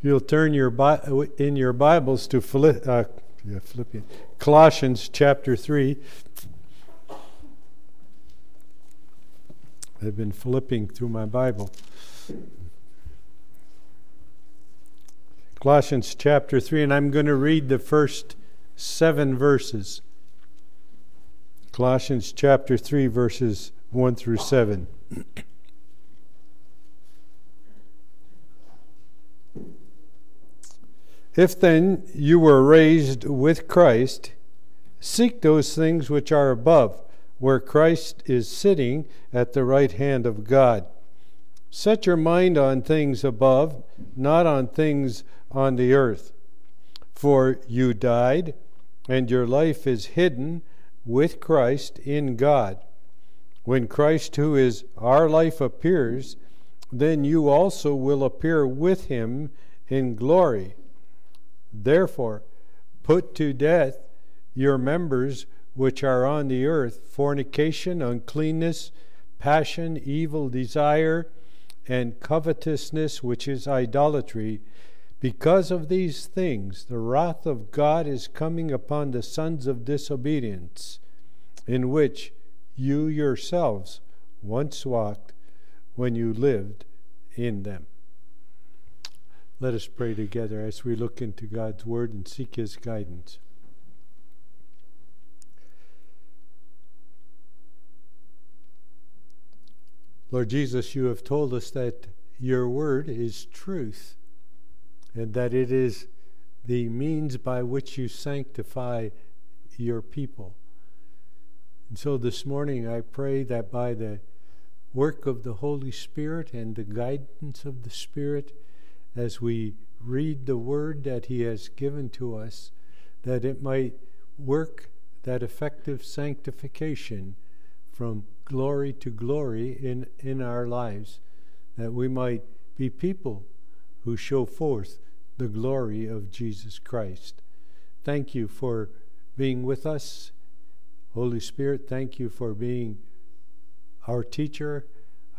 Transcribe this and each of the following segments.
You'll turn your in your Bibles to uh, Philippians, Colossians chapter 3. I've been flipping through my Bible. Colossians chapter 3, and I'm going to read the first seven verses. Colossians chapter 3, verses 1 through 7. If then you were raised with Christ, seek those things which are above, where Christ is sitting at the right hand of God. Set your mind on things above, not on things on the earth. For you died, and your life is hidden with Christ in God. When Christ, who is our life, appears, then you also will appear with him in glory. Therefore, put to death your members which are on the earth fornication, uncleanness, passion, evil desire, and covetousness, which is idolatry. Because of these things, the wrath of God is coming upon the sons of disobedience, in which you yourselves once walked when you lived in them. Let us pray together as we look into God's Word and seek His guidance. Lord Jesus, you have told us that your Word is truth and that it is the means by which you sanctify your people. And so this morning I pray that by the work of the Holy Spirit and the guidance of the Spirit, as we read the word that He has given to us, that it might work that effective sanctification from glory to glory in, in our lives, that we might be people who show forth the glory of Jesus Christ. Thank you for being with us. Holy Spirit, thank you for being our teacher.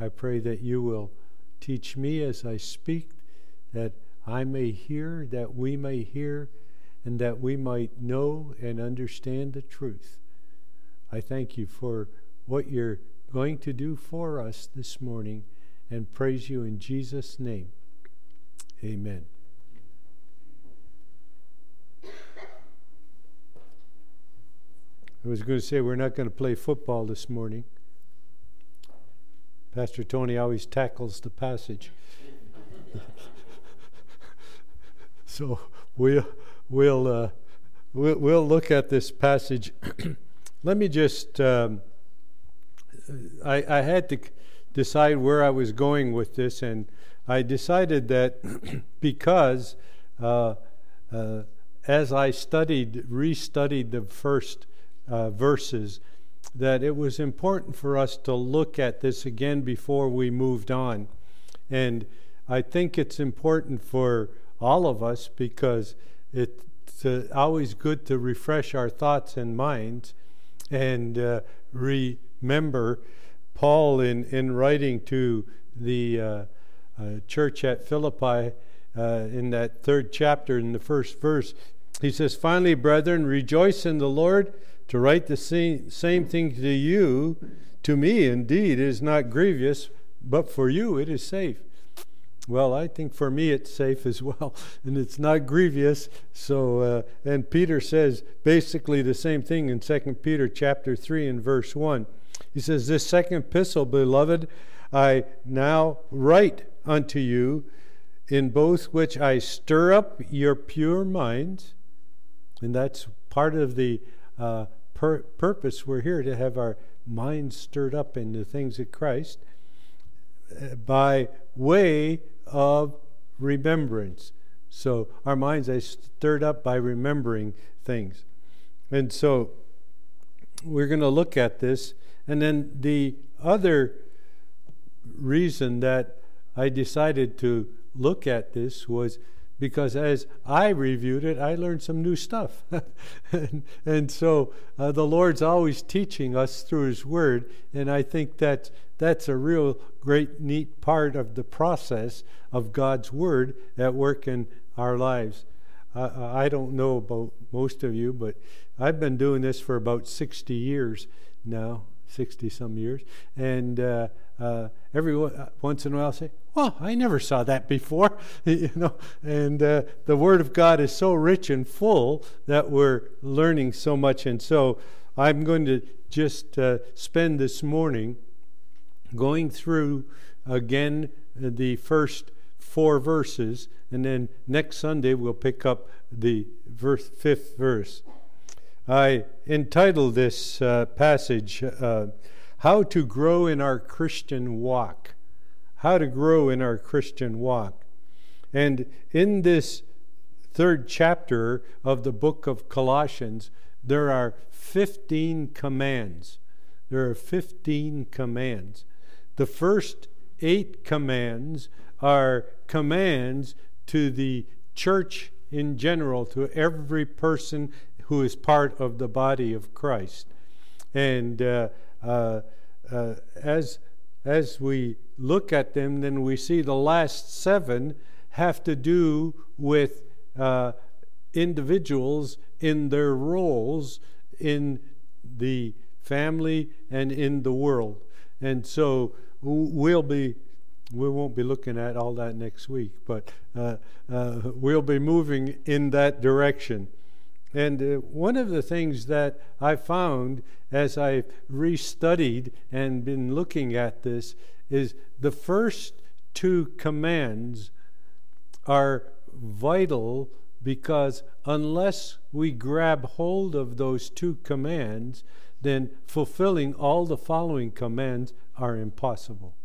I pray that you will teach me as I speak that I may hear, that we may hear, and that we might know and understand the truth. I thank you for what you're going to do for us this morning and praise you in Jesus' name. Amen. I was going to say we're not going to play football this morning. Pastor Tony always tackles the passage. So we'll we'll uh, we'll, we'll look at this passage. Let me just. Um, I I had to decide where I was going with this, and I decided that because uh, uh, as I studied, restudied the first uh, verses, that it was important for us to look at this again before we moved on, and I think it's important for all of us, because it's uh, always good to refresh our thoughts and minds and uh, remember Paul in, in writing to the uh, uh church at Philippi uh, in that third chapter, in the first verse, he says, Finally, brethren, rejoice in the Lord. To write the same, same thing to you, to me indeed, is not grievous, but for you it is safe. Well, I think for me it's safe as well, and it's not grievous. So, uh, and Peter says basically the same thing in Second Peter chapter three and verse one. He says, "This second epistle, beloved, I now write unto you, in both which I stir up your pure minds." And that's part of the uh, pur- purpose. We're here to have our minds stirred up in the things of Christ uh, by way of remembrance. So our minds are stirred up by remembering things. And so we're going to look at this. And then the other reason that I decided to look at this was because as I reviewed it, I learned some new stuff. and, and, so uh, the Lord's always teaching us through His Word, and I think that that's a real great, neat part of the process of God's Word at work in our lives. I don't know about most of you, but I've been doing this for about 60 years now, 60 some years. And uh, uh, every uh, once in a while I say, well, I never saw that before, you know. And uh, the Word of God is so rich and full that we're learning so much. And so I'm going to just uh, spend this morning going through again the first four verses, and then next Sunday we'll pick up the verse, fifth verse. I entitled this uh, passage, uh, How to Grow in Our Christian Walk. How to Grow in Our Christian Walk. And in this third chapter of the book of Colossians, there are 15 commands. There are 15 commands. The first eight commands are commands to the church in general, to every person who is part of the body of Christ. And uh, uh, uh, as, as we look at them, then we see the last seven have to do with uh, individuals in their roles in the family and in the world. And so we'll be we won't be looking at all that next week, but uh, uh, we'll be moving in that direction. And uh, one of the things that I found as I've restudied and been looking at this is the first two commands are vital because unless we grab hold of those two commands, then fulfilling all the following commands are impossible.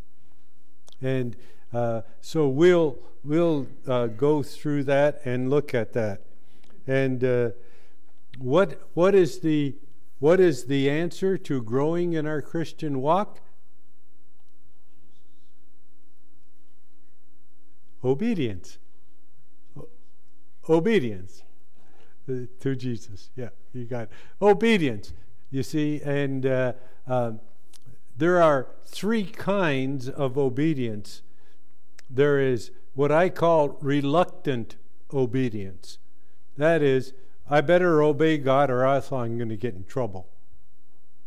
And uh, so we'll we'll uh, go through that and look at that. And uh, what what is the what is the answer to growing in our Christian walk? Obedience. Obedience uh, to Jesus. Yeah, you got it. obedience. You see, and uh, um, there are three kinds of obedience. There is what I call reluctant obedience. That is, I better obey God or else I'm going to get in trouble.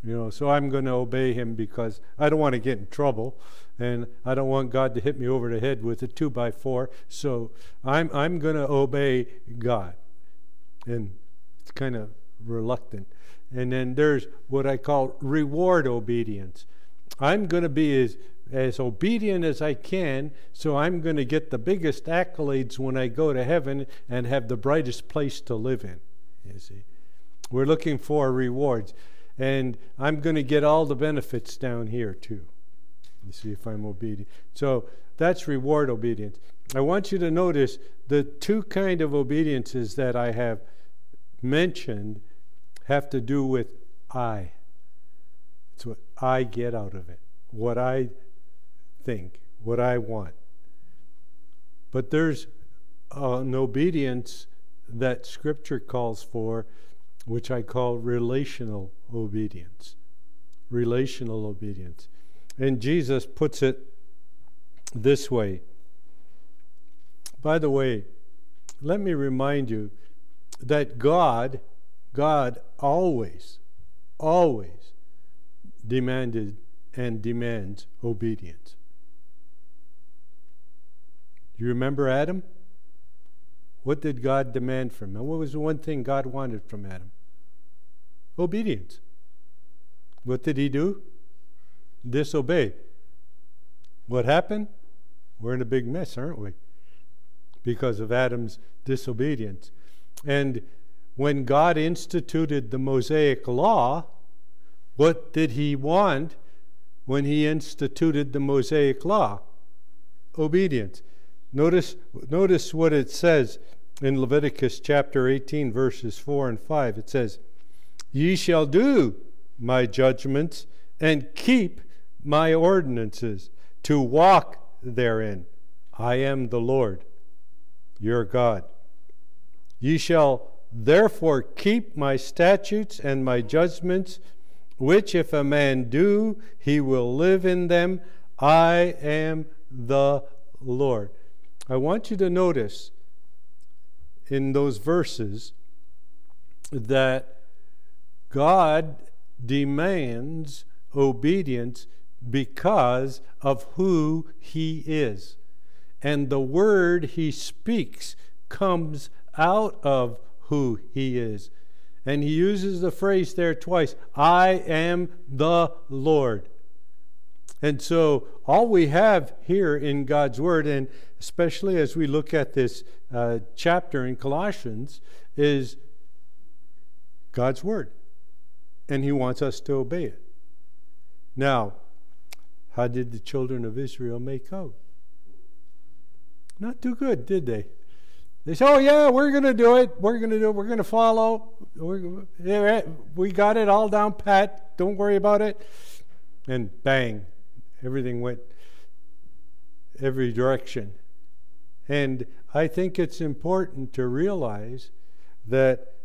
You know, so I'm going to obey Him because I don't want to get in trouble, and I don't want God to hit me over the head with a two by four. So I'm I'm going to obey God, and it's kind of reluctant. And then there's what I call reward obedience. I'm going to be as, as obedient as I can, so I'm going to get the biggest accolades when I go to heaven and have the brightest place to live in. You see, we're looking for rewards, and I'm going to get all the benefits down here too. You see, if I'm obedient. So that's reward obedience. I want you to notice the two kind of obediences that I have mentioned have to do with I. It's what I get out of it, what I think, what I want. But there's an obedience that Scripture calls for, which I call relational obedience. Relational obedience. And Jesus puts it this way. By the way, let me remind you that God, God always, always demanded and demands obedience. Do you remember Adam? What did God demand from him? What was the one thing God wanted from Adam? Obedience. What did he do? Disobey. What happened? We're in a big mess, aren't we? Because of Adam's disobedience. And when God instituted the Mosaic law, what did he want when he instituted the Mosaic law? Obedience. Notice, notice what it says in Leviticus chapter 18, verses 4 and 5. It says, Ye shall do my judgments and keep my ordinances to walk therein. I am the Lord, your God. Ye shall therefore keep my statutes and my judgments which if a man do, he will live in them. I am the Lord. I want you to notice in those verses that God demands obedience because of who he is. And the word he speaks comes out of who he is. And he uses the phrase there twice I am the Lord. And so, all we have here in God's Word, and especially as we look at this uh, chapter in Colossians, is God's Word. And He wants us to obey it. Now, how did the children of Israel make out? Not too good, did they? They said, "Oh yeah, we're going to do it. We're going to do it. We're going to follow. We're, we got it all down pat. Don't worry about it." And bang, everything went every direction. And I think it's important to realize that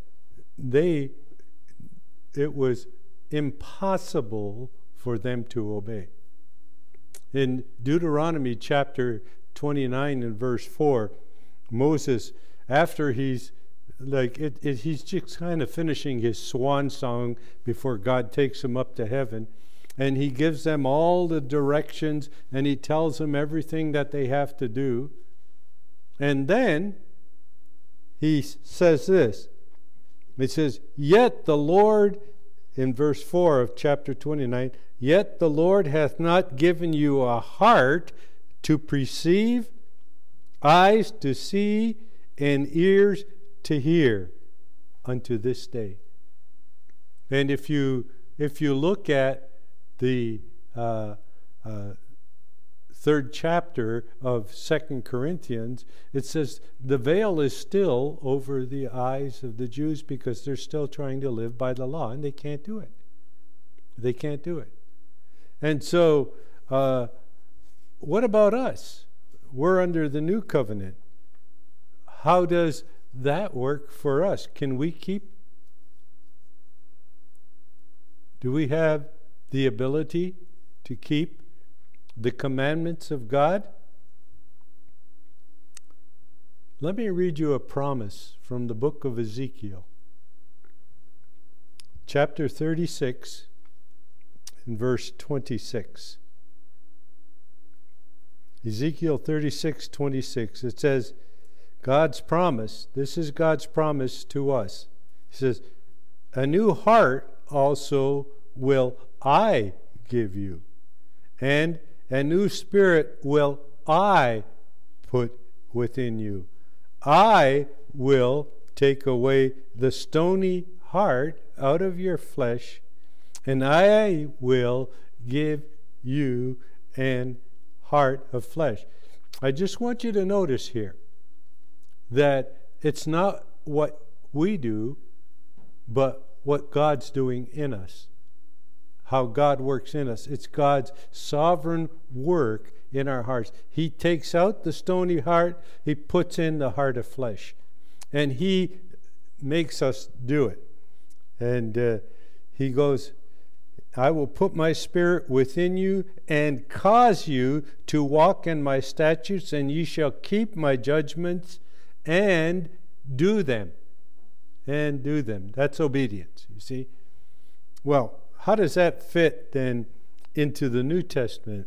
they it was impossible for them to obey. In Deuteronomy chapter 29 and verse 4, Moses, after he's like it, it, he's just kind of finishing his swan song before God takes him up to heaven, and he gives them all the directions and he tells them everything that they have to do. And then he says this. It says, Yet the Lord, in verse 4 of chapter 29, Yet the Lord hath not given you a heart to perceive, eyes to see, and ears to hear unto this day. And if you if you look at the uh, uh, third chapter of Second Corinthians, it says the veil is still over the eyes of the Jews because they're still trying to live by the law and they can't do it. They can't do it. And so, uh, what about us? We're under the new covenant. How does that work for us? Can we keep? Do we have the ability to keep the commandments of God? Let me read you a promise from the book of Ezekiel, chapter 36, and verse 26. Ezekiel 36, 26. It says, God's promise, this is God's promise to us. He says, A new heart also will I give you, and a new spirit will I put within you. I will take away the stony heart out of your flesh and I will give you an heart of flesh. I just want you to notice here that it's not what we do, but what God's doing in us. How God works in us. It's God's sovereign work in our hearts. He takes out the stony heart, He puts in the heart of flesh. And He makes us do it. And uh, He goes, I will put my spirit within you and cause you to walk in my statutes, and ye shall keep my judgments and do them. And do them. That's obedience, you see. Well, how does that fit then into the New Testament?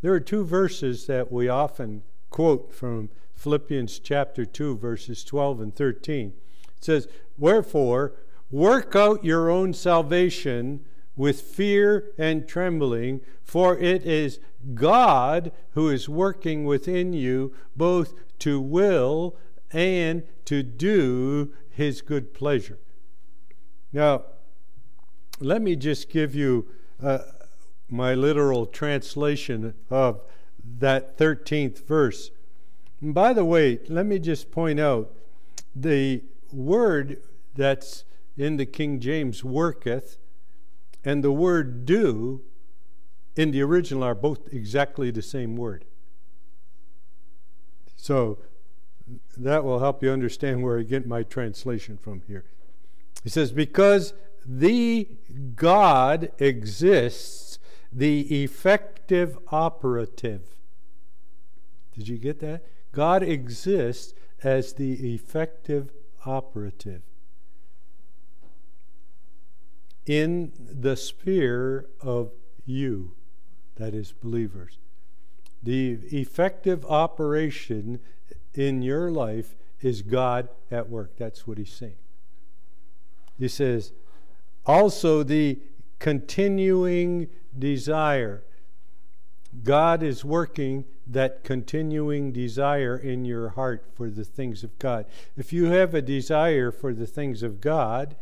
There are two verses that we often quote from Philippians chapter 2, verses 12 and 13. It says, Wherefore, work out your own salvation with fear and trembling, for it is God who is working within you both to will and to do his good pleasure. Now, let me just give you uh, my literal translation of that 13th verse. And by the way, let me just point out the word that's in the King James worketh and the word do in the original are both exactly the same word. So that will help you understand where I get my translation from here. He says, Because the God exists, the effective operative. Did you get that? God exists as the effective operative in the sphere of you, that is, believers. The effective operation in your life is God at work. That's what he's saying. He says, also the continuing desire. God is working that continuing desire in your heart for the things of God. If you have a desire for the things of God,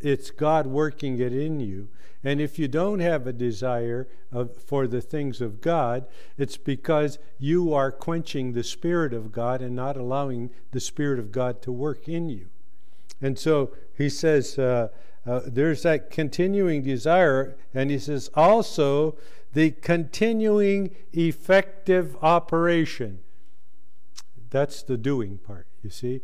it's God working it in you. And if you don't have a desire of, for the things of God, it's because you are quenching the Spirit of God and not allowing the Spirit of God to work in you. And so he says uh, uh, there's that continuing desire, and he says also the continuing effective operation. That's the doing part, you see.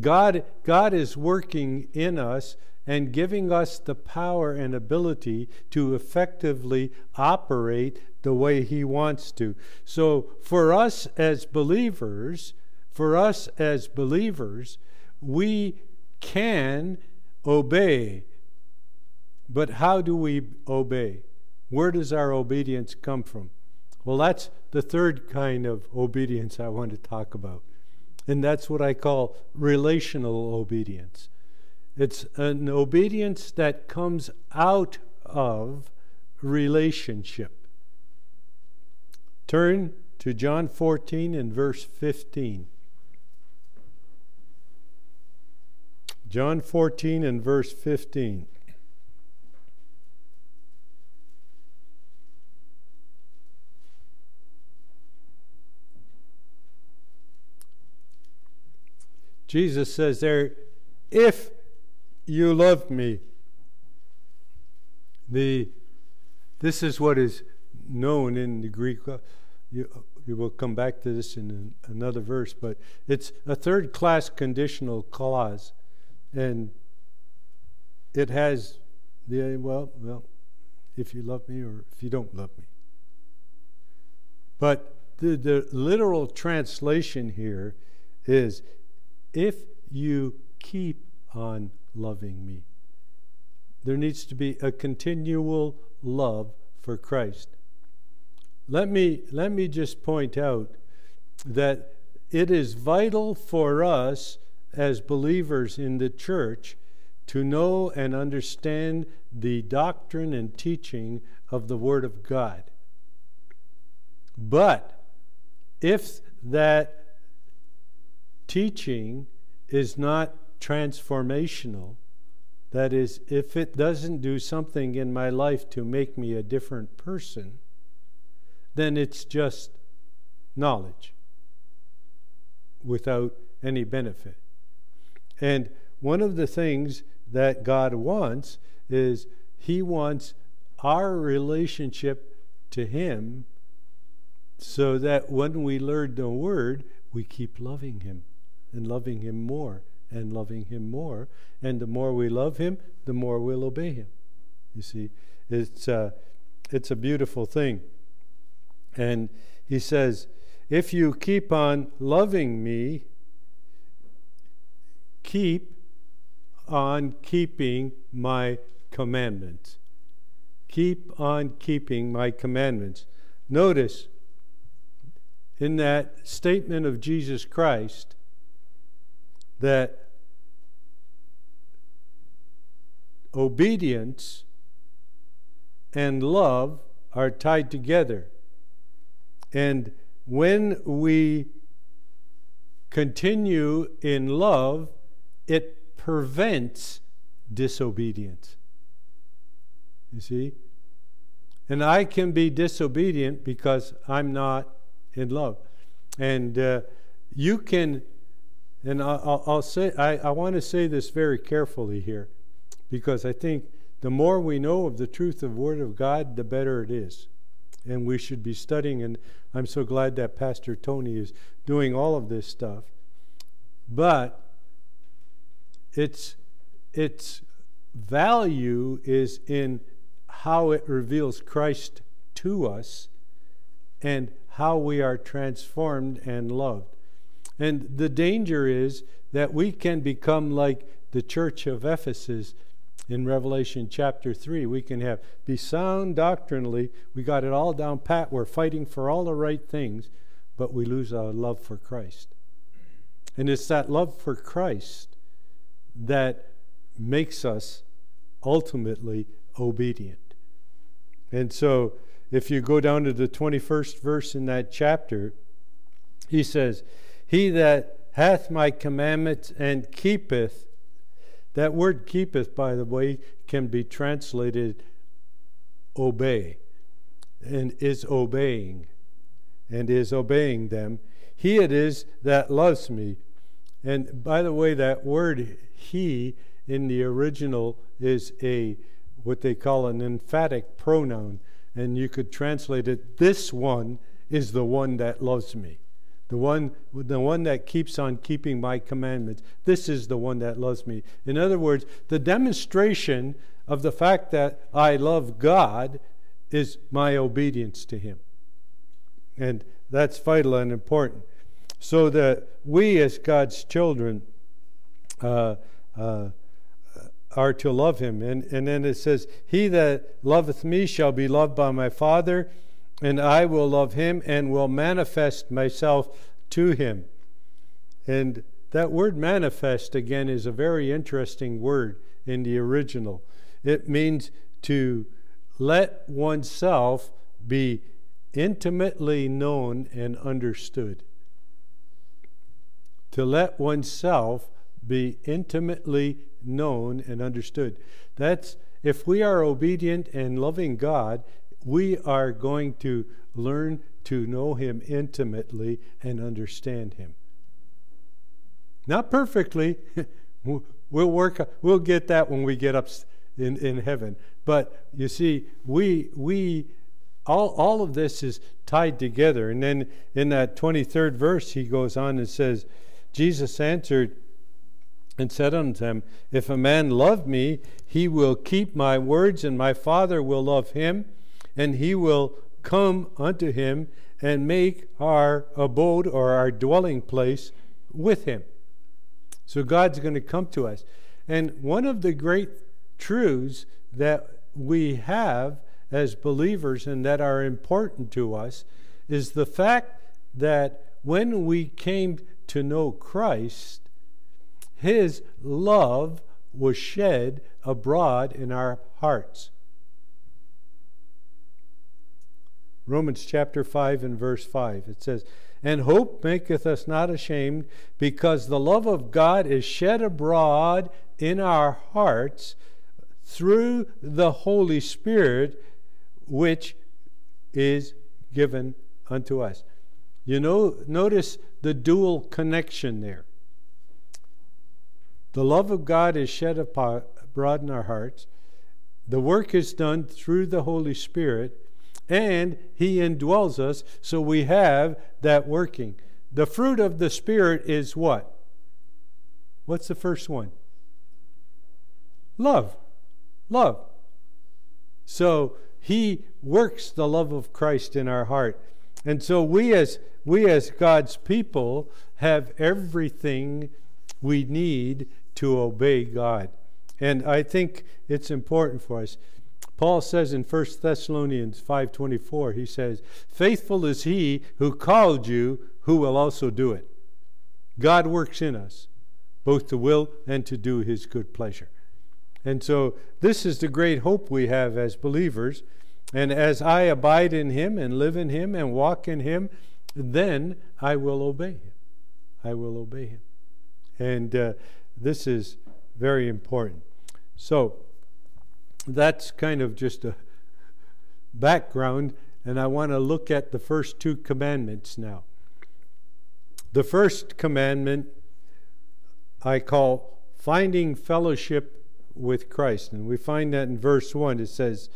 God, God is working in us and giving us the power and ability to effectively operate the way He wants to. So, for us as believers, for us as believers, we can obey. But how do we obey? Where does our obedience come from? Well, that's the third kind of obedience I want to talk about. And that's what I call relational obedience. It's an obedience that comes out of relationship. Turn to John 14 and verse 15. John 14 and verse 15. Jesus says there, if you love me. The, this is what is known in the Greek. Uh, you, you will come back to this in an, another verse, but it's a third class conditional clause. And it has the, well, well, if you love me or if you don't love me. But the, the literal translation here is if you keep on loving me. There needs to be a continual love for Christ. Let me, let me just point out that it is vital for us as believers in the church to know and understand the doctrine and teaching of the Word of God. But if that teaching is not transformational. That is, if it doesn't do something in my life to make me a different person, then it's just knowledge without any benefit. And one of the things that God wants is He wants our relationship to Him so that when we learn the Word, we keep loving Him and loving Him more and loving Him more. And the more we love Him, the more we'll obey Him. You see, it's, uh, it's a beautiful thing. And He says, If you keep on loving me, keep on keeping my commandments. Keep on keeping my commandments. Notice in that statement of Jesus Christ that obedience and love are tied together. And when we continue in love, it prevents disobedience. You see? And I can be disobedient because I'm not in love. And uh, you can, and I'll, I'll say, I, I want to say this very carefully here because I think the more we know of the truth of the Word of God, the better it is. And we should be studying, and I'm so glad that Pastor Tony is doing all of this stuff. But it's it's value is in how it reveals Christ to us and how we are transformed and loved. And the danger is that we can become like the church of Ephesus in Revelation chapter 3. We can have be sound doctrinally, we got it all down pat, we're fighting for all the right things, but we lose our love for Christ. And it's that love for Christ that makes us ultimately obedient. And so, if you go down to the 21st verse in that chapter, he says, He that hath my commandments and keepeth, that word keepeth, by the way, can be translated obey, and is obeying, and is obeying them. He it is that loves me. And by the way, that word he in the original is a what they call an emphatic pronoun, and you could translate it this one is the one that loves me. The one, the one that keeps on keeping my commandments. This is the one that loves me. In other words, the demonstration of the fact that I love God is my obedience to Him. And that's vital and important. So that we, as God's children, uh, uh, are to love him. And, and then it says, He that loveth me shall be loved by my Father, and I will love him and will manifest myself to him. And that word manifest, again, is a very interesting word in the original. It means to let oneself be intimately known and understood. To let oneself be intimately known and understood. That's if we are obedient and loving God, we are going to learn to know Him intimately and understand Him. Not perfectly. we'll work. We'll get that when we get up in, in heaven. But you see, we we all all of this is tied together. And then in that twenty third verse, he goes on and says, Jesus answered and said unto them, If a man love me, he will keep my words, and my Father will love him, and he will come unto him and make our abode or our dwelling place with him. So God's going to come to us. And one of the great truths that we have as believers and that are important to us is the fact that when we came to know Christ, his love was shed abroad in our hearts. Romans chapter 5 and verse 5. It says, And hope maketh us not ashamed, because the love of God is shed abroad in our hearts through the Holy Spirit, which is given unto us. You know, notice the dual connection there. The love of God is shed abroad in our hearts. The work is done through the Holy Spirit, and He indwells us, so we have that working. The fruit of the Spirit is what? What's the first one? Love. Love. So He works the love of Christ in our heart. And so we as we as God's people have everything we need to obey God. And I think it's important for us. Paul says in 1 Thessalonians 5:24 he says, "Faithful is he who called you, who will also do it." God works in us both to will and to do his good pleasure. And so this is the great hope we have as believers. And as I abide in him and live in him and walk in him, then I will obey him. I will obey him. And uh, this is very important. So that's kind of just a background, and I want to look at the first two commandments now. The first commandment I call finding fellowship with Christ, and we find that in verse 1. It says,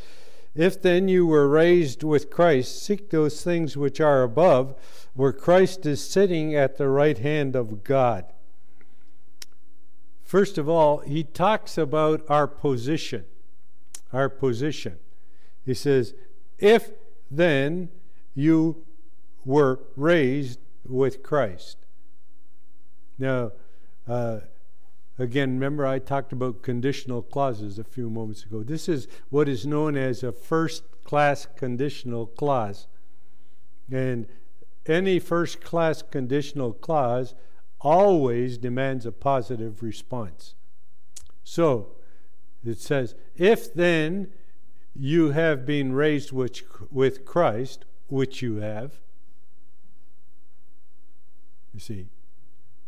If then you were raised with Christ, seek those things which are above, where Christ is sitting at the right hand of God. First of all, he talks about our position. Our position. He says, If then you were raised with Christ. Now, uh, again, remember I talked about conditional clauses a few moments ago. This is what is known as a first class conditional clause. And any first class conditional clause always demands a positive response. So it says, if then you have been raised with, with Christ, which you have, you see,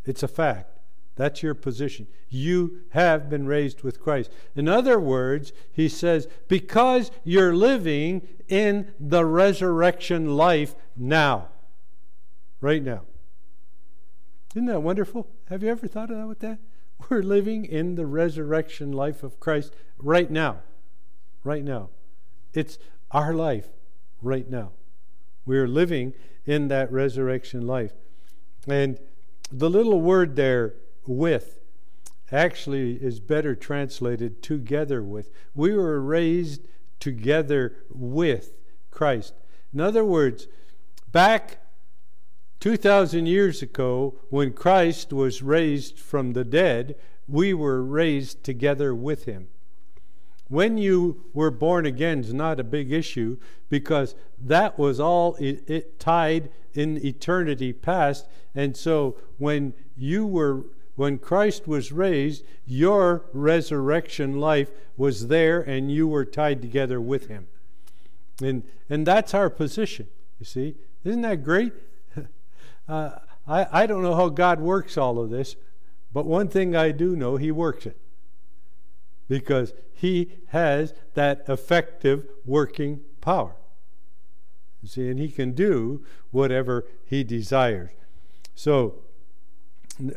it's a fact. That's your position. You have been raised with Christ. In other words, he says, because you're living in the resurrection life now. Right now. Isn't that wonderful? Have you ever thought about that? We're living in the resurrection life of Christ right now. Right now. It's our life right now. We're living in that resurrection life. And the little word there, with, actually is better translated together with. We were raised together with Christ. In other words, back 2,000 years ago, when Christ was raised from the dead, we were raised together with him. When you were born again is not a big issue because that was all it, it tied in eternity past. And so when you were when Christ was raised, your resurrection life was there and you were tied together with him. And and that's our position, you see. Isn't that great? Uh, I, I don't know how God works all of this, but one thing I do know, He works it. Because He has that effective working power. You see, and He can do whatever He desires. So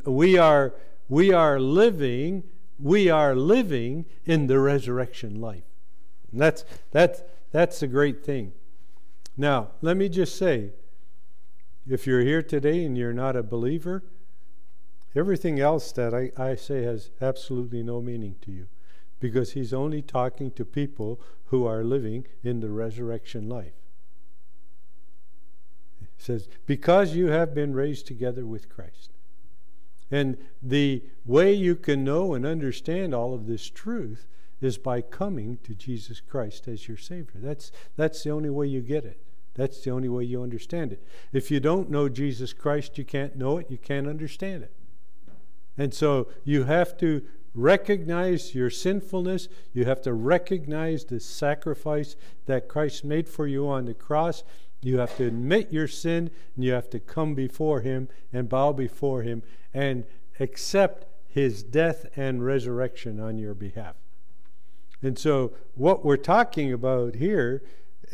we are we are living we are living in the resurrection life. And that's that's that's a great thing. Now, let me just say, if you're here today and you're not a believer, everything else that I, I say has absolutely no meaning to you because he's only talking to people who are living in the resurrection life. He says, Because you have been raised together with Christ. And the way you can know and understand all of this truth is by coming to Jesus Christ as your Savior. That's, that's the only way you get it. That's the only way you understand it. If you don't know Jesus Christ, you can't know it, you can't understand it. And so you have to recognize your sinfulness. You have to recognize the sacrifice that Christ made for you on the cross. You have to admit your sin, and you have to come before Him and bow before Him and accept His death and resurrection on your behalf. And so, what we're talking about here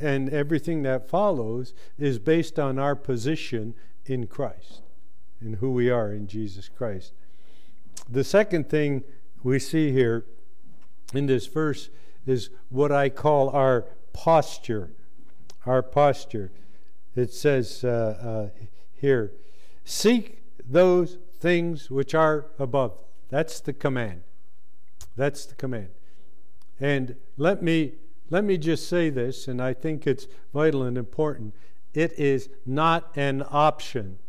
and everything that follows is based on our position in Christ and who we are in Jesus Christ. The second thing we see here in this verse is what I call our posture. Our posture. It says uh, uh, here, seek those things which are above. That's the command. That's the command. And let me let me just say this, and I think it's vital and important. It is not an option.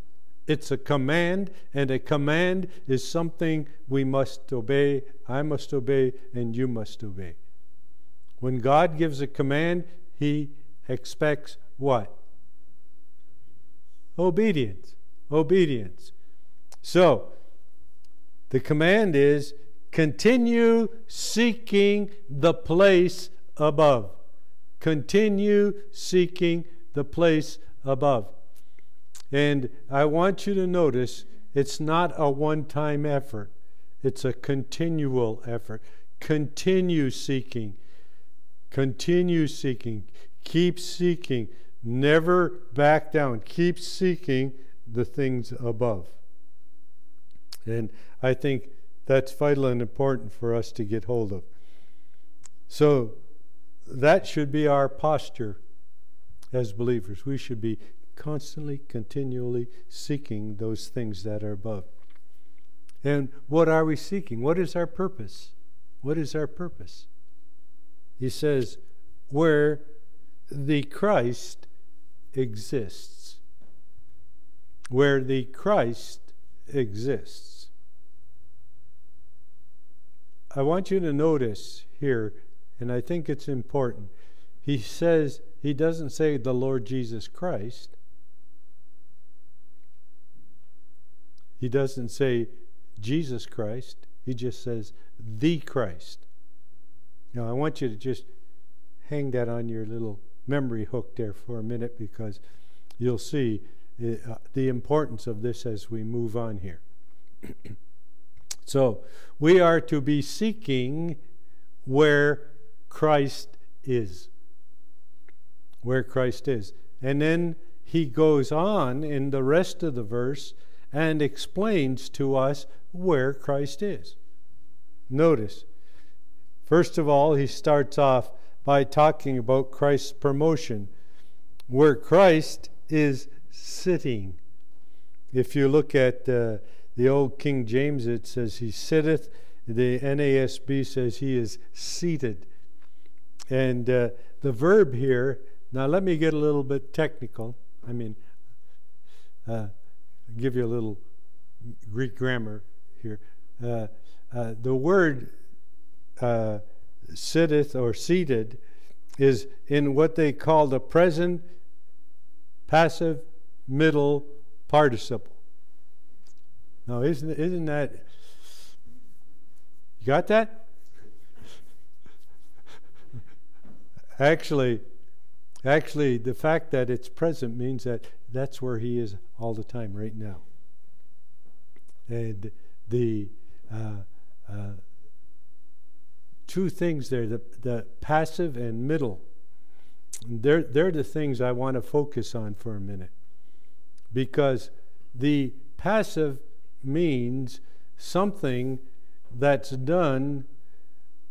It's a command, and a command is something we must obey, I must obey, and you must obey. When God gives a command, He expects what? Obedience. Obedience. So, the command is continue seeking the place above. Continue seeking the place above. And I want you to notice it's not a one time effort, it's a continual effort. Continue seeking. Continue seeking. Keep seeking. Never back down. Keep seeking the things above. And I think that's vital and important for us to get hold of. So, that should be our posture as believers. We should be constantly, continually seeking those things that are above. And what are we seeking? What is our purpose? What is our purpose? He says, where the Christ exists. Where the Christ exists. I want you to notice here, and I think it's important. He says, he doesn't say the Lord Jesus Christ. He doesn't say Jesus Christ. He just says the Christ. Now, I want you to just hang that on your little memory hook there for a minute because you'll see uh, the importance of this as we move on here. so, we are to be seeking where Christ is. Where Christ is. And then he goes on in the rest of the verse and explains to us where Christ is. Notice, first of all, he starts off by talking about Christ's promotion, where Christ is sitting. If you look at uh, the old King James, it says he sitteth. The NASB says he is seated. And uh, the verb here, now let me get a little bit technical. I mean, uh, give you a little Greek grammar here. Uh, uh, the word uh, sitteth or seated is in what they call the present passive middle participle. Now, isn't, isn't that. You got that? Actually, actually, the fact that it's present means that that's where he is all the time, right now. And the uh, uh, two things there the, the passive and middle. They're, they're the things I want to focus on for a minute. Because the passive means something that's done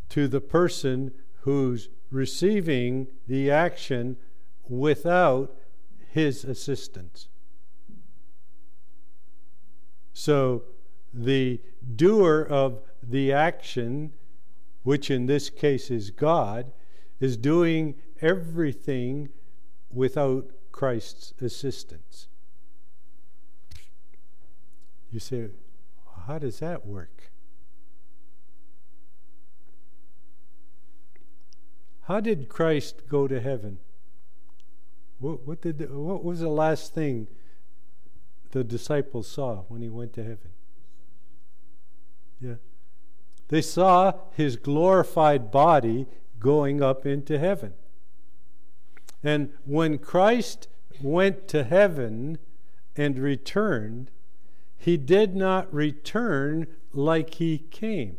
to the person who's receiving the action without his assistance. So the doer of the action, which in this case is God, is doing everything without Christ's assistance. You say, how does that work? How did Christ go to heaven? What, what, did, what was the last thing the disciples saw when he went to heaven? Yeah. They saw his glorified body going up into heaven. And when Christ went to heaven and returned, he did not return like he came.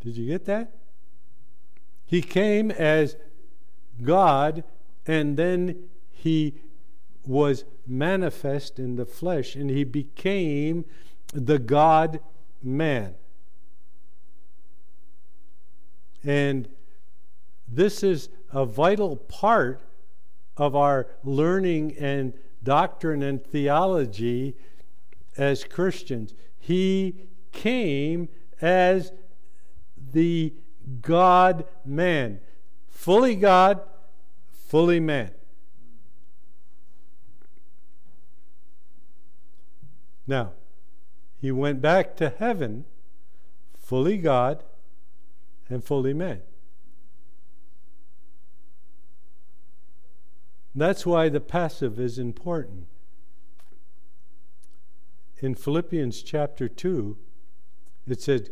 Did you get that? He came as God and then he was manifest in the flesh and he became the God man. And this is a vital part of our learning and doctrine and theology as Christians. He came as the God man, fully God, fully man. Now, he went back to heaven, fully God and fully man. That's why the passive is important. In Philippians chapter 2, it said,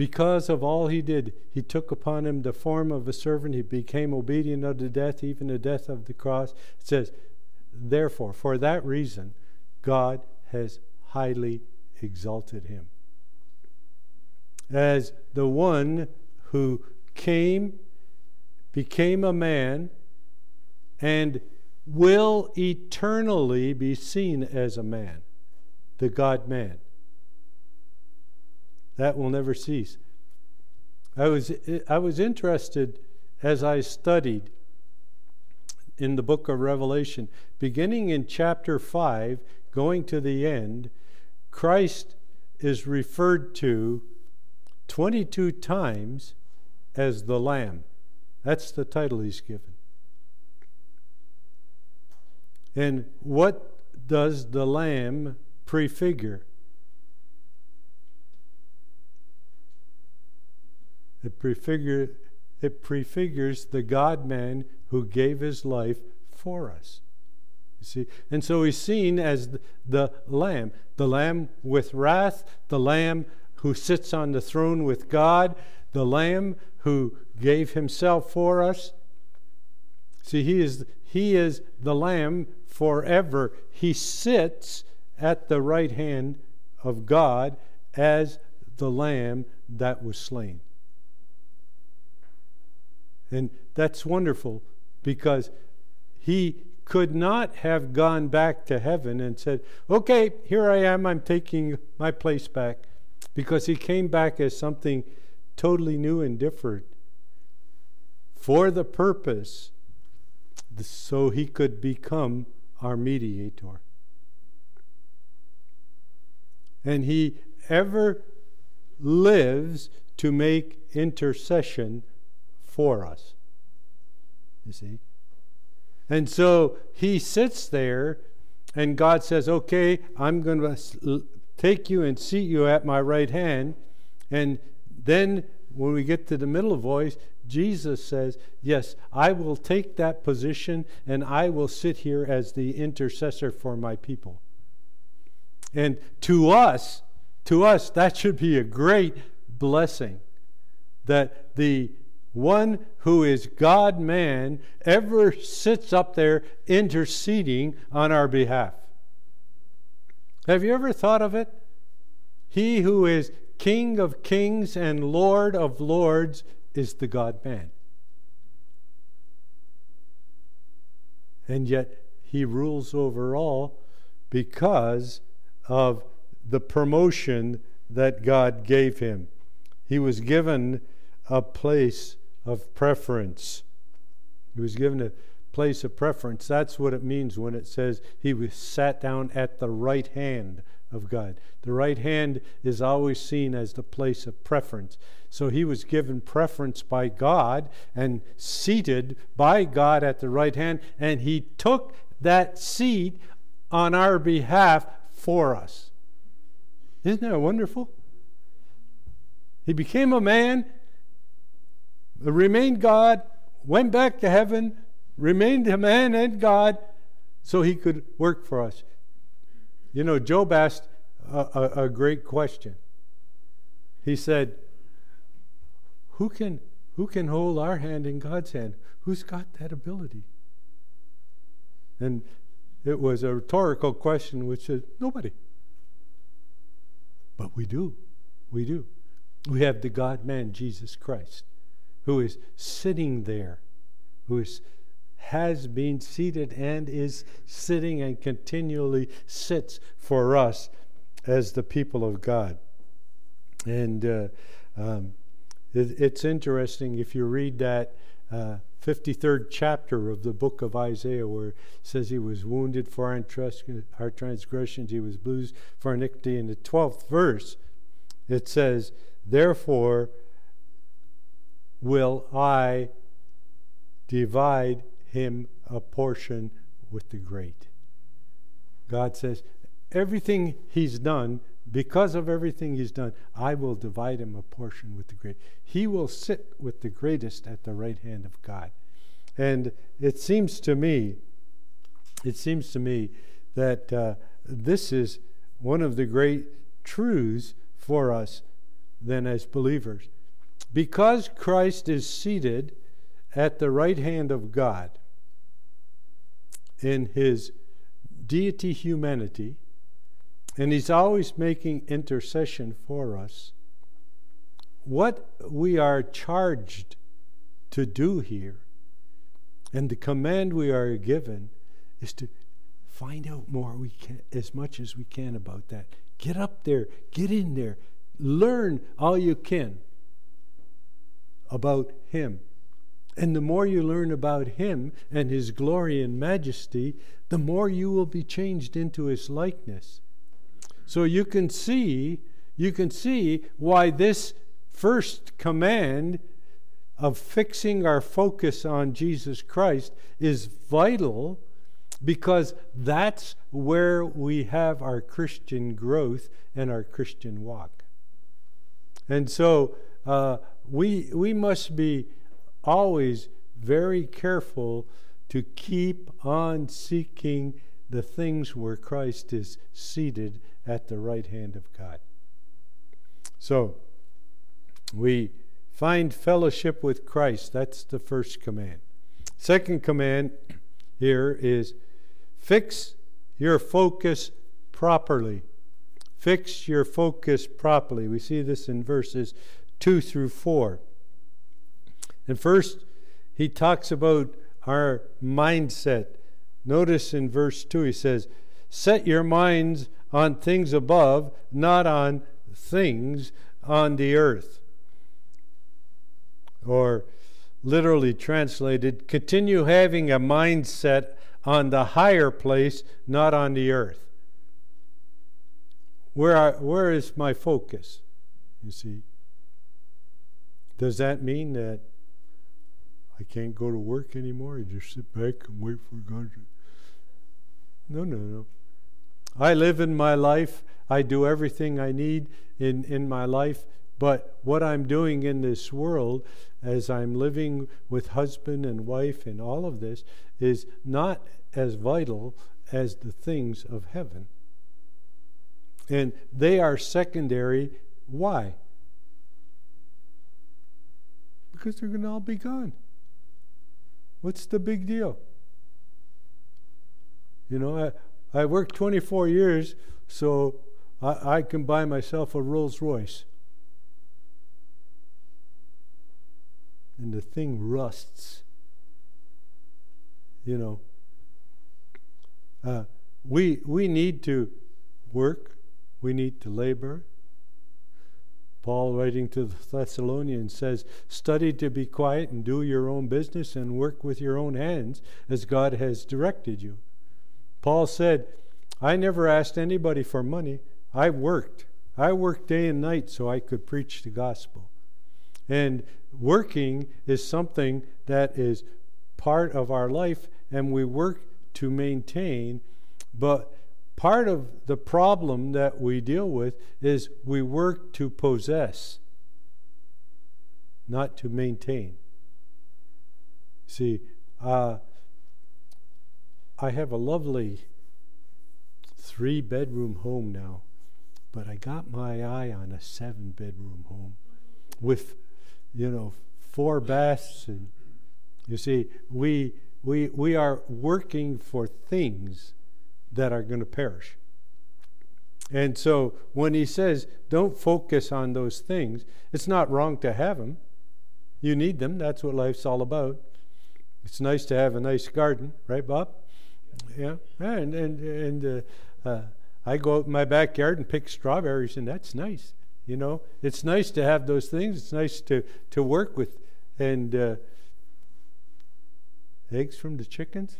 Because of all he did, he took upon him the form of a servant. He became obedient unto death, even the death of the cross. It says, Therefore, for that reason, God has highly exalted him. As the one who came, became a man, and will eternally be seen as a man, the God man. That will never cease. I was, I was interested as I studied in the book of Revelation, beginning in chapter 5, going to the end, Christ is referred to 22 times as the Lamb. That's the title he's given. And what does the Lamb prefigure? It, prefigure, it prefigures the God man who gave his life for us. You see? And so he's seen as the, the lamb, the lamb with wrath, the lamb who sits on the throne with God, the lamb who gave himself for us. See, he is, he is the lamb forever. He sits at the right hand of God as the lamb that was slain. And that's wonderful because he could not have gone back to heaven and said, Okay, here I am, I'm taking my place back, because he came back as something totally new and different for the purpose so he could become our mediator. And he ever lives to make intercession for us. You see? And so he sits there, and God says, Okay, I'm going to take you and seat you at my right hand. And then when we get to the middle voice, Jesus says, Yes, I will take that position and I will sit here as the intercessor for my people. And to us, to us, that should be a great blessing that the one who is God man, ever sits up there interceding on our behalf. Have you ever thought of it? He who is King of kings and Lord of lords is the God man. And yet he rules over all because of the promotion that God gave him. He was given a place of preference. He was given a place of preference. That's what it means when it says he was sat down at the right hand of God. The right hand is always seen as the place of preference. So he was given preference by God and seated by God at the right hand, and he took that seat on our behalf for us. Isn't that wonderful? He became a man remained God, went back to heaven, remained a man and God, so he could work for us. You know, Job asked a, a, a great question. He said, who can, who can hold our hand in God's hand? Who's got that ability? And it was a rhetorical question which said, nobody. But we do. We do. We have the God man, Jesus Christ who is sitting there, who is, has been seated and is sitting and continually sits for us as the people of God. And uh, um, it, it's interesting if you read that. Uh, 53rd chapter of the book of Isaiah, where it says he was wounded for our transgressions, he was bruised for iniquity. In the 12th verse, it says, Therefore, will I divide him a portion with the great. God says, everything he's done, because of everything he's done, I will divide him a portion with the great. He will sit with the greatest at the right hand of God. And it seems to me, it seems to me that uh, this is one of the great truths for us then as believers because Christ is seated at the right hand of God in his deity humanity, and he's always making intercession for us, what we are charged to do here, and the command we are given, is to find out more we can, as much as we can about that. Get up there, get in there, learn all you can about Him. And the more you learn about Him and His glory and majesty, the more you will be changed into His likeness. So you can see, you can see why this first command of fixing our focus on Jesus Christ is vital because that's where we have our Christian growth and our Christian walk. And so uh, we, we must be always very careful to keep on seeking the things where Christ is seated at the right hand of God. So, we find fellowship with Christ. That's the first command. Second command here is fix your focus properly. Fix your focus properly. We see this in verses 2 through 4. And first, he talks about our mindset. Notice in verse 2, he says, Set your minds on things above, not on things on the earth. Or literally translated, continue having a mindset on the higher place, not on the earth. Where, where is my focus? You see. Does that mean that I can't go to work anymore? I just sit back and wait for God to. No, no, no. I live in my life. I do everything I need in, in my life. But what I'm doing in this world, as I'm living with husband and wife and all of this, is not as vital as the things of heaven. And they are secondary. Why? Because they're going to all be gone. What's the big deal? You know, I, I worked 24 years, so I, I can buy myself a Rolls Royce. And the thing rusts. You know, uh, we, we need to work, we need to labor, Paul, writing to the Thessalonians, says, Study to be quiet and do your own business and work with your own hands as God has directed you. Paul said, I never asked anybody for money. I worked. I worked day and night so I could preach the gospel. And working is something that is part of our life, and we work to maintain. But part of the problem that we deal with is we work to possess, not to maintain. See, uh, I have a lovely three bedroom home now, but I got my eye on a seven bedroom home with, you know, four baths and you see, we we we are working for things that are going to perish. And so when he says, don't focus on those things, it's not wrong to have them. You need them. That's what life's all about. It's nice to have a nice garden, right, Bob? Yeah. And, and, and uh, uh, I go out in my backyard and pick strawberries, and that's nice. You know, it's nice to have those things. It's nice to, to work with. And uh, eggs from the chickens?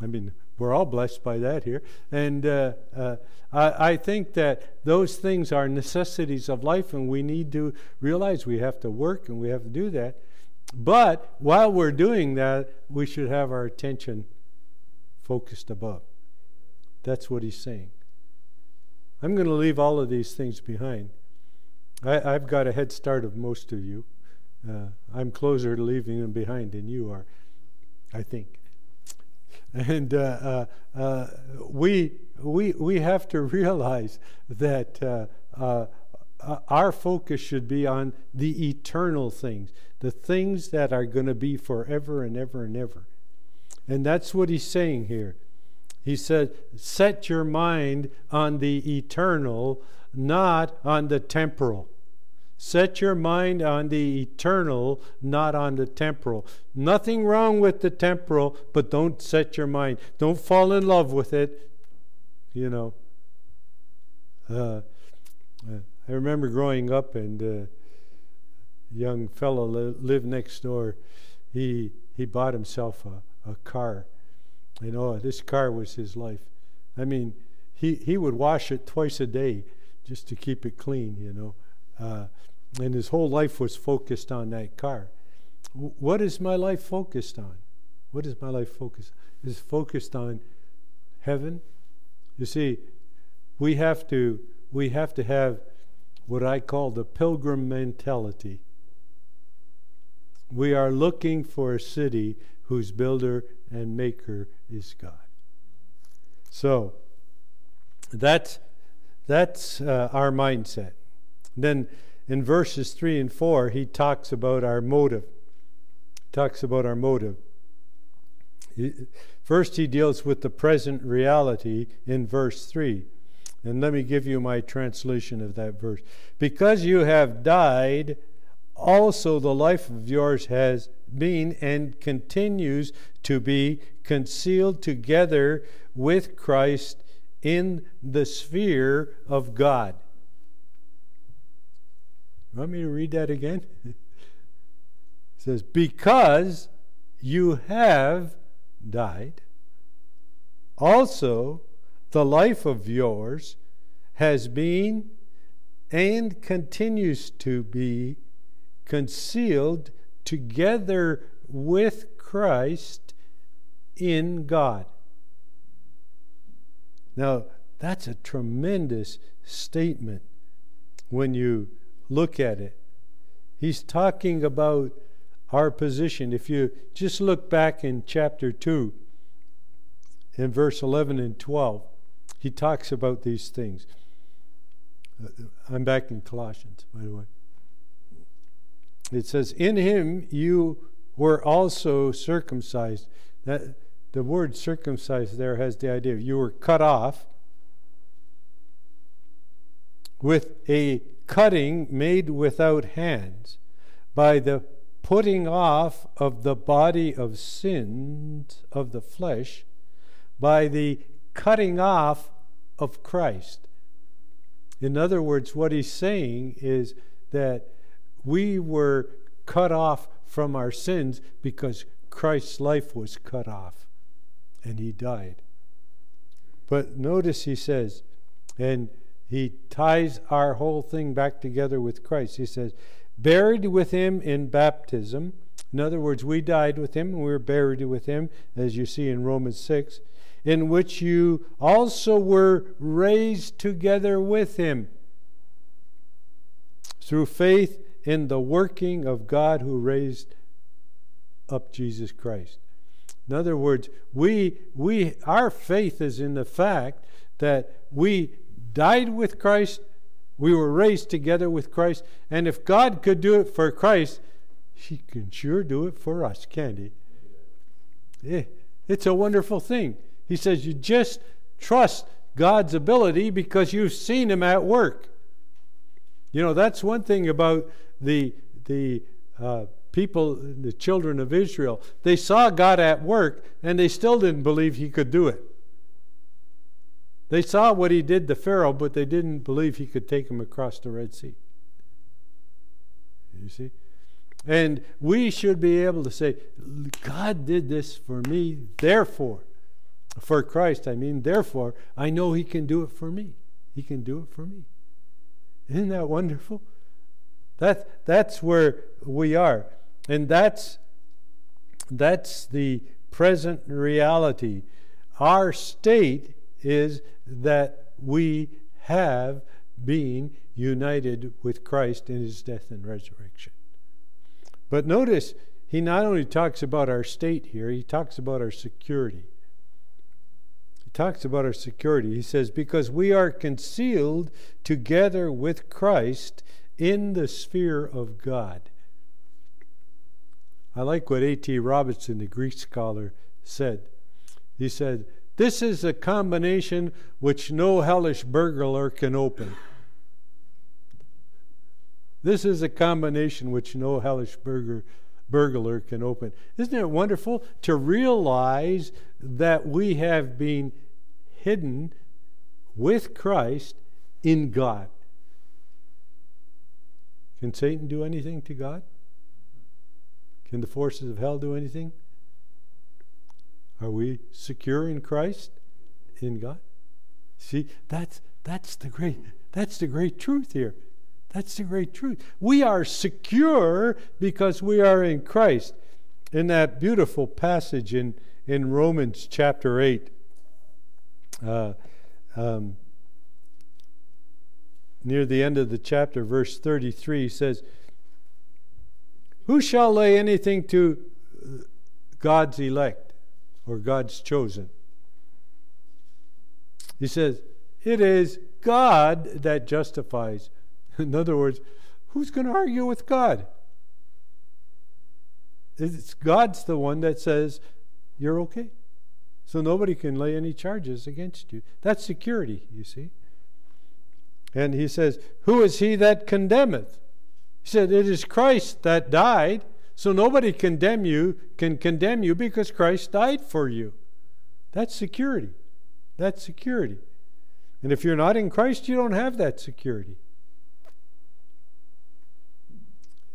I mean, we're all blessed by that here. And uh, uh, I, I, think that those things are necessities of life, and we need to realize we have to work and we have to do that. But while we're doing that, we should have our attention focused above. That's what he's saying. I'm going to leave all of these things behind. I, have got a head start of most of you. Uh, I'm closer to leaving them behind than you are, I think. And uh, uh, uh, we, we, we have to realize that uh, uh, our focus should be on the eternal things, the things that are going to be forever and ever and ever. And that's what he's saying here. He said, Set your mind on the eternal, not on the temporal. Set your mind on the eternal, not on the temporal. Nothing wrong with the temporal, but don't set your mind. Don't fall in love with it. You know. Uh, uh I remember growing up, and uh, young fellow li- lived next door. He he bought himself a, a car. You know, this car was his life. I mean, he he would wash it twice a day just to keep it clean. You know, uh, and his whole life was focused on that car. W- what is my life focused on? What is my life focused? Is focused on heaven. You see, we have to we have to have what I call the pilgrim mentality. We are looking for a city whose builder and maker is God. So that's that's uh, our mindset. Then in verses 3 and 4 he talks about our motive. He talks about our motive. First he deals with the present reality in verse 3. And let me give you my translation of that verse. Because you have died, also the life of yours has been and continues to be concealed together with Christ in the sphere of God. Want me to read that again? it says, Because you have died, also the life of yours has been and continues to be concealed together with Christ in God. Now, that's a tremendous statement when you look at it. He's talking about our position. If you just look back in chapter 2, in verse 11 and 12, he talks about these things. Uh, I'm back in Colossians, by the way. It says, In him you were also circumcised. That, the word circumcised there has the idea of you were cut off with a cutting made without hands by the putting off of the body of sins of the flesh by the cutting off of Christ. In other words, what he's saying is that we were cut off from our sins because Christ's life was cut off and he died. But notice he says, and he ties our whole thing back together with Christ. He says, buried with him in baptism. In other words, we died with him and we were buried with him, as you see in Romans 6 in which you also were raised together with him through faith in the working of God who raised up Jesus Christ. In other words, we we our faith is in the fact that we died with Christ, we were raised together with Christ, and if God could do it for Christ, he can sure do it for us, can't he? Yeah, it's a wonderful thing. He says, You just trust God's ability because you've seen Him at work. You know, that's one thing about the, the uh, people, the children of Israel. They saw God at work and they still didn't believe He could do it. They saw what He did to Pharaoh, but they didn't believe He could take him across the Red Sea. You see? And we should be able to say, God did this for me, therefore for Christ, I mean, therefore, I know He can do it for me. He can do it for me. Isn't that wonderful? That, that's where we are. And that's, that's the present reality. Our state is that we have been united with Christ in his death and resurrection. But notice, he not only talks about our state here, he talks about our security He talks about our security. He says, Because we are concealed together with Christ in the sphere of God. I like what A.T. Robertson, the Greek scholar, said. He said, This is a combination which no hellish burglar can open. This is a combination which no hellish burglar, burglar can open. Isn't it wonderful to realize that we have been hidden with Christ in God. Can Satan do anything to God? Can the forces of hell do anything? Are we secure in Christ, in God? See, that's that's the great that's the great truth here. That's the great truth. We are secure because we are in Christ. In that beautiful passage in, in Romans chapter 8, uh, um, near the end of the chapter, verse 33 says, Who shall lay anything to God's elect or God's chosen? He says, It is God that justifies. In other words, who's going to argue with God? It's God's the one that says, You're okay. So nobody can lay any charges against you. That's security, you see. And he says, Who is he that condemneth? He said, It is Christ that died. So nobody condemn you can condemn you because Christ died for you. That's security. That's security. And if you're not in Christ, you don't have that security.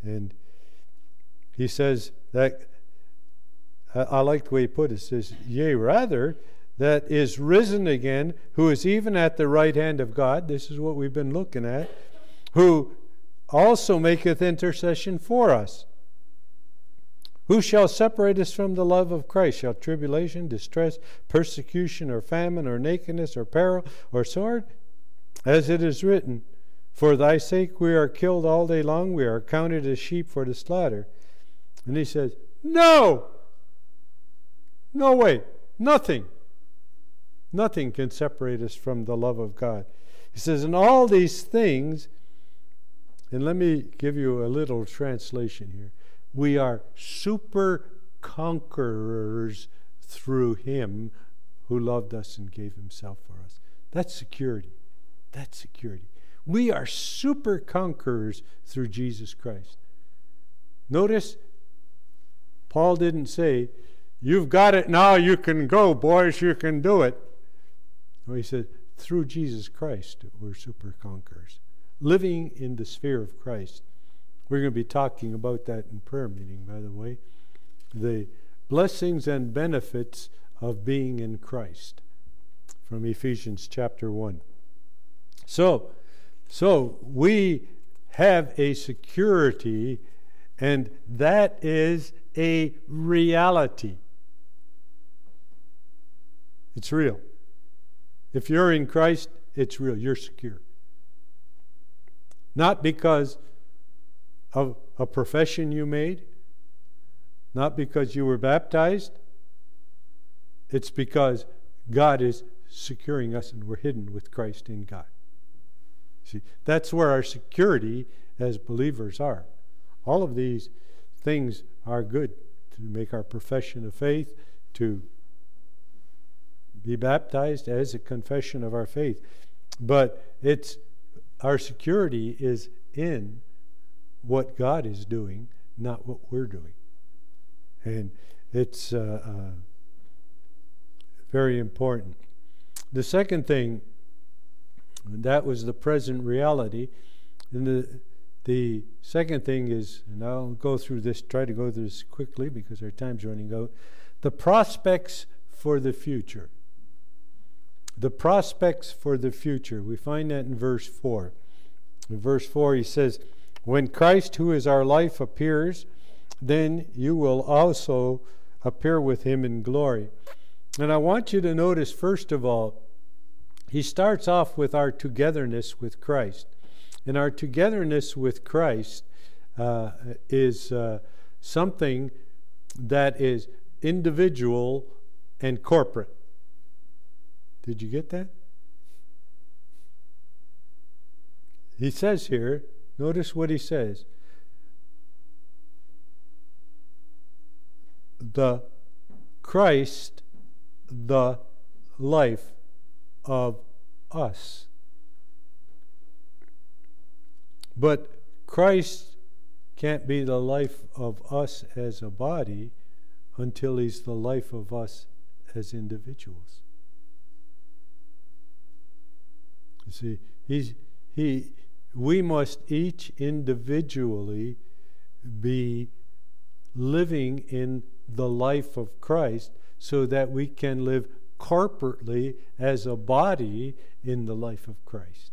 And he says that I like the way he put it. Says, Yea, rather, that is risen again, who is even at the right hand of God. This is what we've been looking at. Who also maketh intercession for us. Who shall separate us from the love of Christ? Shall tribulation, distress, persecution, or famine, or nakedness, or peril, or sword? As it is written, For thy sake we are killed all day long, we are counted as sheep for the slaughter. And he says, No! No way! Nothing! Nothing can separate us from the love of God. He says, in all these things, and let me give you a little translation here. We are super conquerors through Him who loved us and gave Himself for us. That's security. That's security. We are super conquerors through Jesus Christ. Notice, Paul didn't say, You've got it now, you can go, boys, you can do it. No, he said, through Jesus Christ, we're super conquerors. Living in the sphere of Christ. We're going to be talking about that in prayer meeting, by the way. The blessings and benefits of being in Christ from Ephesians chapter 1. So, so we have a security, and that is a reality. It's real. If you're in Christ, it's real. You're secure. Not because of a profession you made, not because you were baptized. It's because God is securing us and we're hidden with Christ in God. See, that's where our security as believers are. All of these things are good to make our profession of faith, to be baptized as a confession of our faith. But it's our security is in what God is doing, not what we're doing. And it's uh, uh, very important. The second thing, that was the present reality. And the, the second thing is, and I'll go through this, try to go through this quickly because our time's running out. The prospects for the future the prospects for the future. We find that in verse 4. In verse 4, he says, When Christ, who is our life, appears, then you will also appear with him in glory. And I want you to notice, first of all, he starts off with our togetherness with Christ. And our togetherness with Christ uh, is uh, something that is individual and corporate. Did you get that? He says here, notice what he says. The Christ, the life of us. But Christ can't be the life of us as a body until he's the life of us as individuals. You see, he's, he, we must each individually be living in the life of Christ so that we can live corporately as a body in the life of Christ.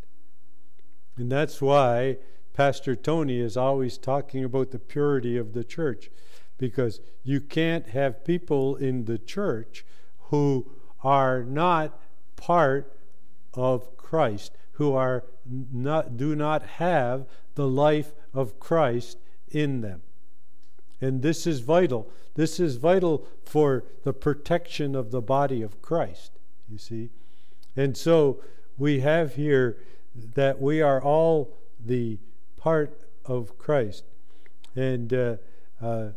And that's why Pastor Tony is always talking about the purity of the church, because you can't have people in the church who are not part of Christ, who are not, do not have the life of Christ in them. And this is vital. This is vital for the protection of the body of Christ, you see. And so we have here that we are all the part of Christ. And uh, uh,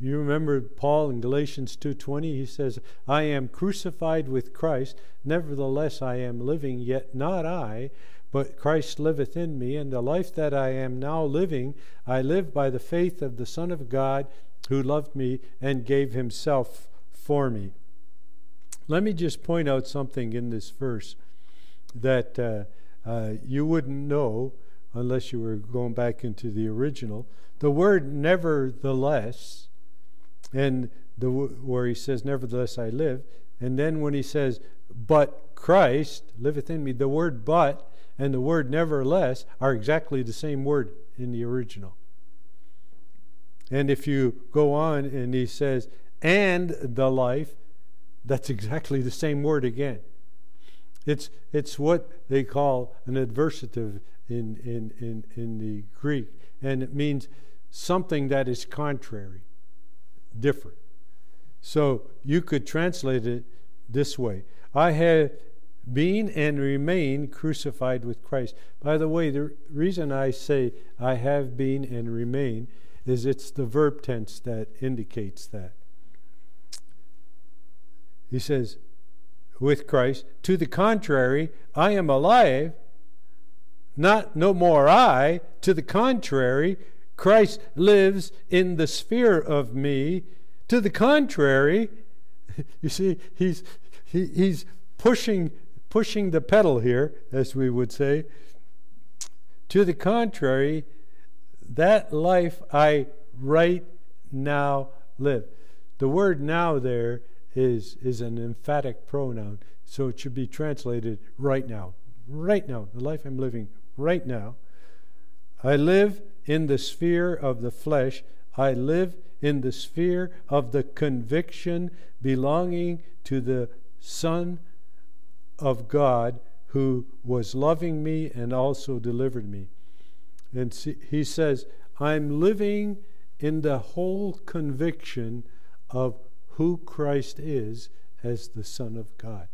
you remember Paul in Galatians 2:20 he says, "I am crucified with Christ, nevertheless I am living, yet not I, but Christ liveth in me, and the life that I am now living, I live by the faith of the Son of God who loved me and gave himself for me." Let me just point out something in this verse that uh, uh, you wouldn't know unless you were going back into the original. The word nevertheless and the where he says, "Nevertheless I live," and then when he says, "But Christ liveth in me," the word "but" and the word "nevertheless" are exactly the same word in the original. And if you go on and he says, "And the life," that's exactly the same word again. It's it's what they call an adversative in in in, in the Greek, and it means something that is contrary different. So you could translate it this way I have been and remain crucified with Christ. By the way, the reason I say I have been and remain is it's the verb tense that indicates that. He says, with Christ. To the contrary, I am alive, not no more I. To the contrary, Christ lives in the sphere of me. To the contrary, you see, he's, he, he's pushing, pushing the pedal here, as we would say. To the contrary, that life I right now live. The word now there is, is an emphatic pronoun, so it should be translated right now. Right now, the life I'm living right now. I live in the sphere of the flesh, I live in the sphere of the conviction belonging to the Son of God who was loving me and also delivered me. And he says, I'm living in the whole conviction of who Christ is as the Son of God.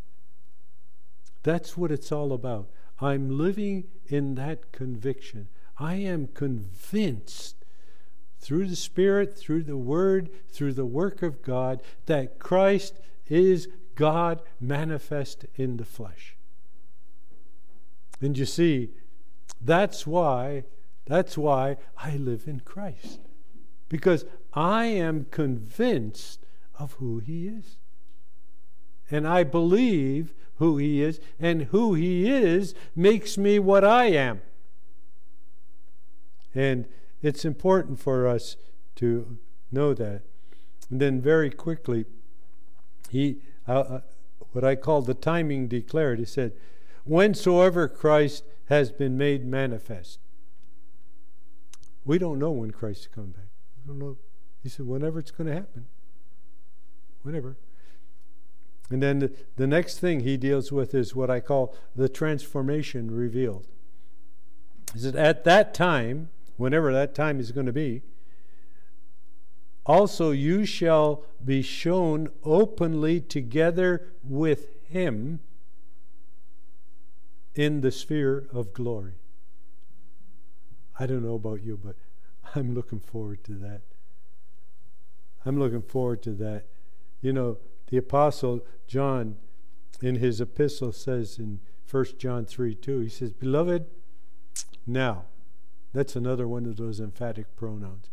That's what it's all about. I'm living in that conviction. I am convinced through the Spirit, through the Word, through the work of God, that Christ is God manifest in the flesh. And you see, that's why that's why I live in Christ. Because I am convinced of who he is. And I believe who he is, and who he is makes me what I am. And it's important for us to know that. And then, very quickly, he, uh, what I call the timing declared, he said, Whensoever Christ has been made manifest. We don't know when Christ is coming back. We don't know. He said, whenever it's going to happen. Whenever. And then the, the next thing he deals with is what I call the transformation revealed. He said, at that time, whenever that time is going to be. Also, you shall be shown openly together with him in the sphere of glory. I don't know about you, but I'm looking forward to that. I'm looking forward to that. You know, the Apostle John in his epistle says in 1 John 3 2, he says, Beloved, now that's another one of those emphatic pronouns.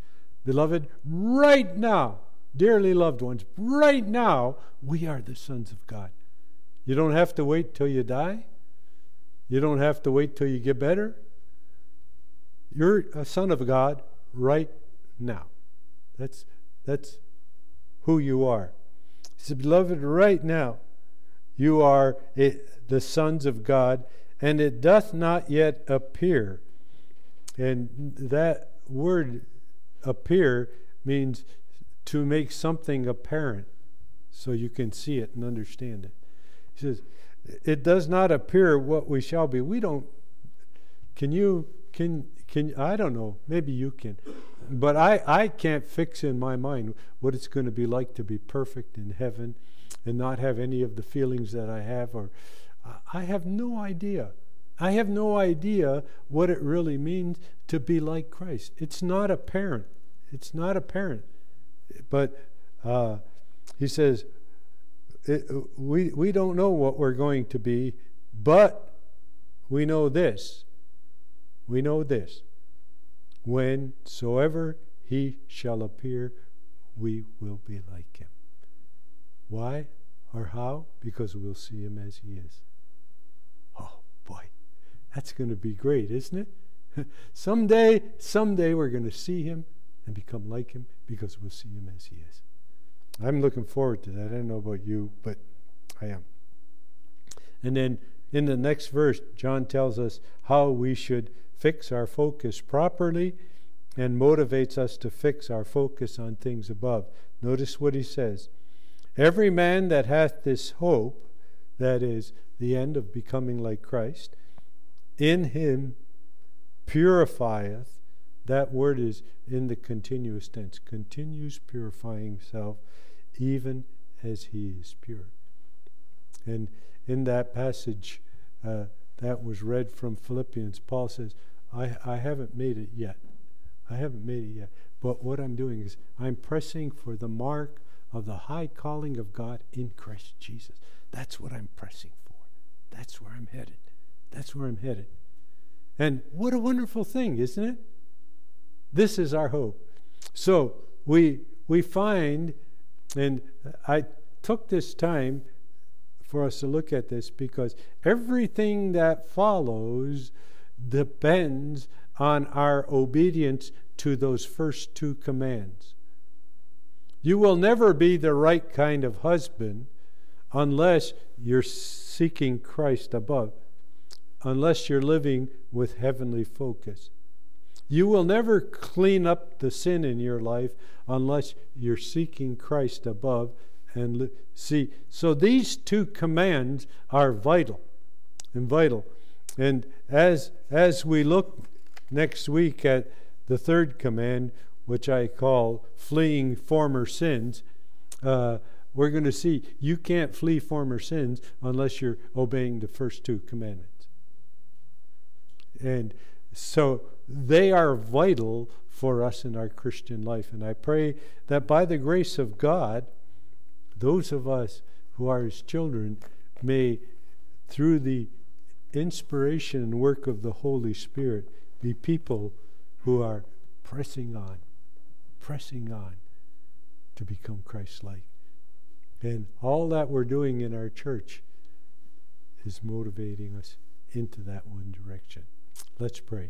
Beloved, right now, dearly loved ones, right now, we are the sons of God. You don't have to wait till you die. You don't have to wait till you get better. You're a son of God right now. That's that's who you are. He said, Beloved, right now you are it, the sons of God, and it doth not yet appear. And that word appear means to make something apparent so you can see it and understand it. He says, It does not appear what we shall be. We don't. Can you, can, can, I don't know, maybe you can. But I, I can't fix in my mind what it's going to be like to be perfect in heaven and not have any of the feelings that I have, or I have no idea. I have no idea what it really means to be like Christ. It's not apparent. It's not apparent. But uh, he says, it, we, we don't know what we're going to be, but we know this. We know this. Whensoever he shall appear, we will be like him. Why or how? Because we'll see him as he is. Oh, boy. That's going to be great, isn't it? someday, someday we're going to see him and become like him because we'll see him as he is. I'm looking forward to that. I don't know about you, but I am. And then in the next verse, John tells us how we should fix our focus properly and motivates us to fix our focus on things above. Notice what he says Every man that hath this hope, that is, the end of becoming like Christ, in him purifieth. That word is in the continuous tense, continues purifying himself, even as he is pure. And in that passage uh, that was read from Philippians, Paul says, I, I haven't made it yet. I haven't made it yet. But what I'm doing is I'm pressing for the mark of the high calling of God in Christ Jesus. That's what I'm pressing for. That's where I'm headed. That's where I'm headed. And what a wonderful thing, isn't it? This is our hope. So we we find, and I took this time for us to look at this because everything that follows depends on our obedience to those first two commands. You will never be the right kind of husband unless you're seeking Christ above, unless you're living with heavenly focus. You will never clean up the sin in your life unless you're seeking Christ above and li- see. So these two commands are vital and vital. And as as we look next week at the third command, which I call fleeing former sins, uh, we're going to see you can't flee former sins unless you're obeying the first two commandments. And so they are vital for us in our Christian life. And I pray that by the grace of God, those of us who are his children may, through the inspiration and work of the Holy Spirit, be people who are pressing on, pressing on to become Christ like. And all that we're doing in our church is motivating us into that one direction. Let's pray.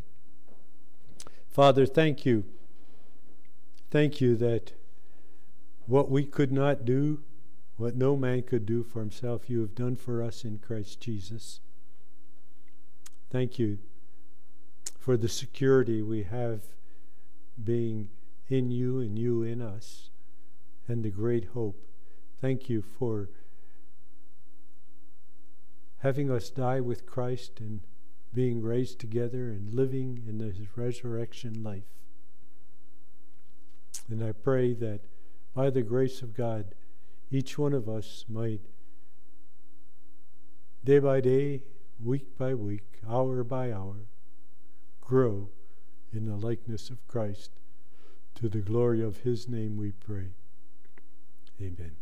Father, thank you. Thank you that what we could not do, what no man could do for himself, you have done for us in Christ Jesus. Thank you for the security we have being in you and you in us, and the great hope. Thank you for having us die with Christ and being raised together and living in this resurrection life. And I pray that by the grace of God, each one of us might, day by day, week by week, hour by hour, grow in the likeness of Christ. To the glory of his name we pray. Amen.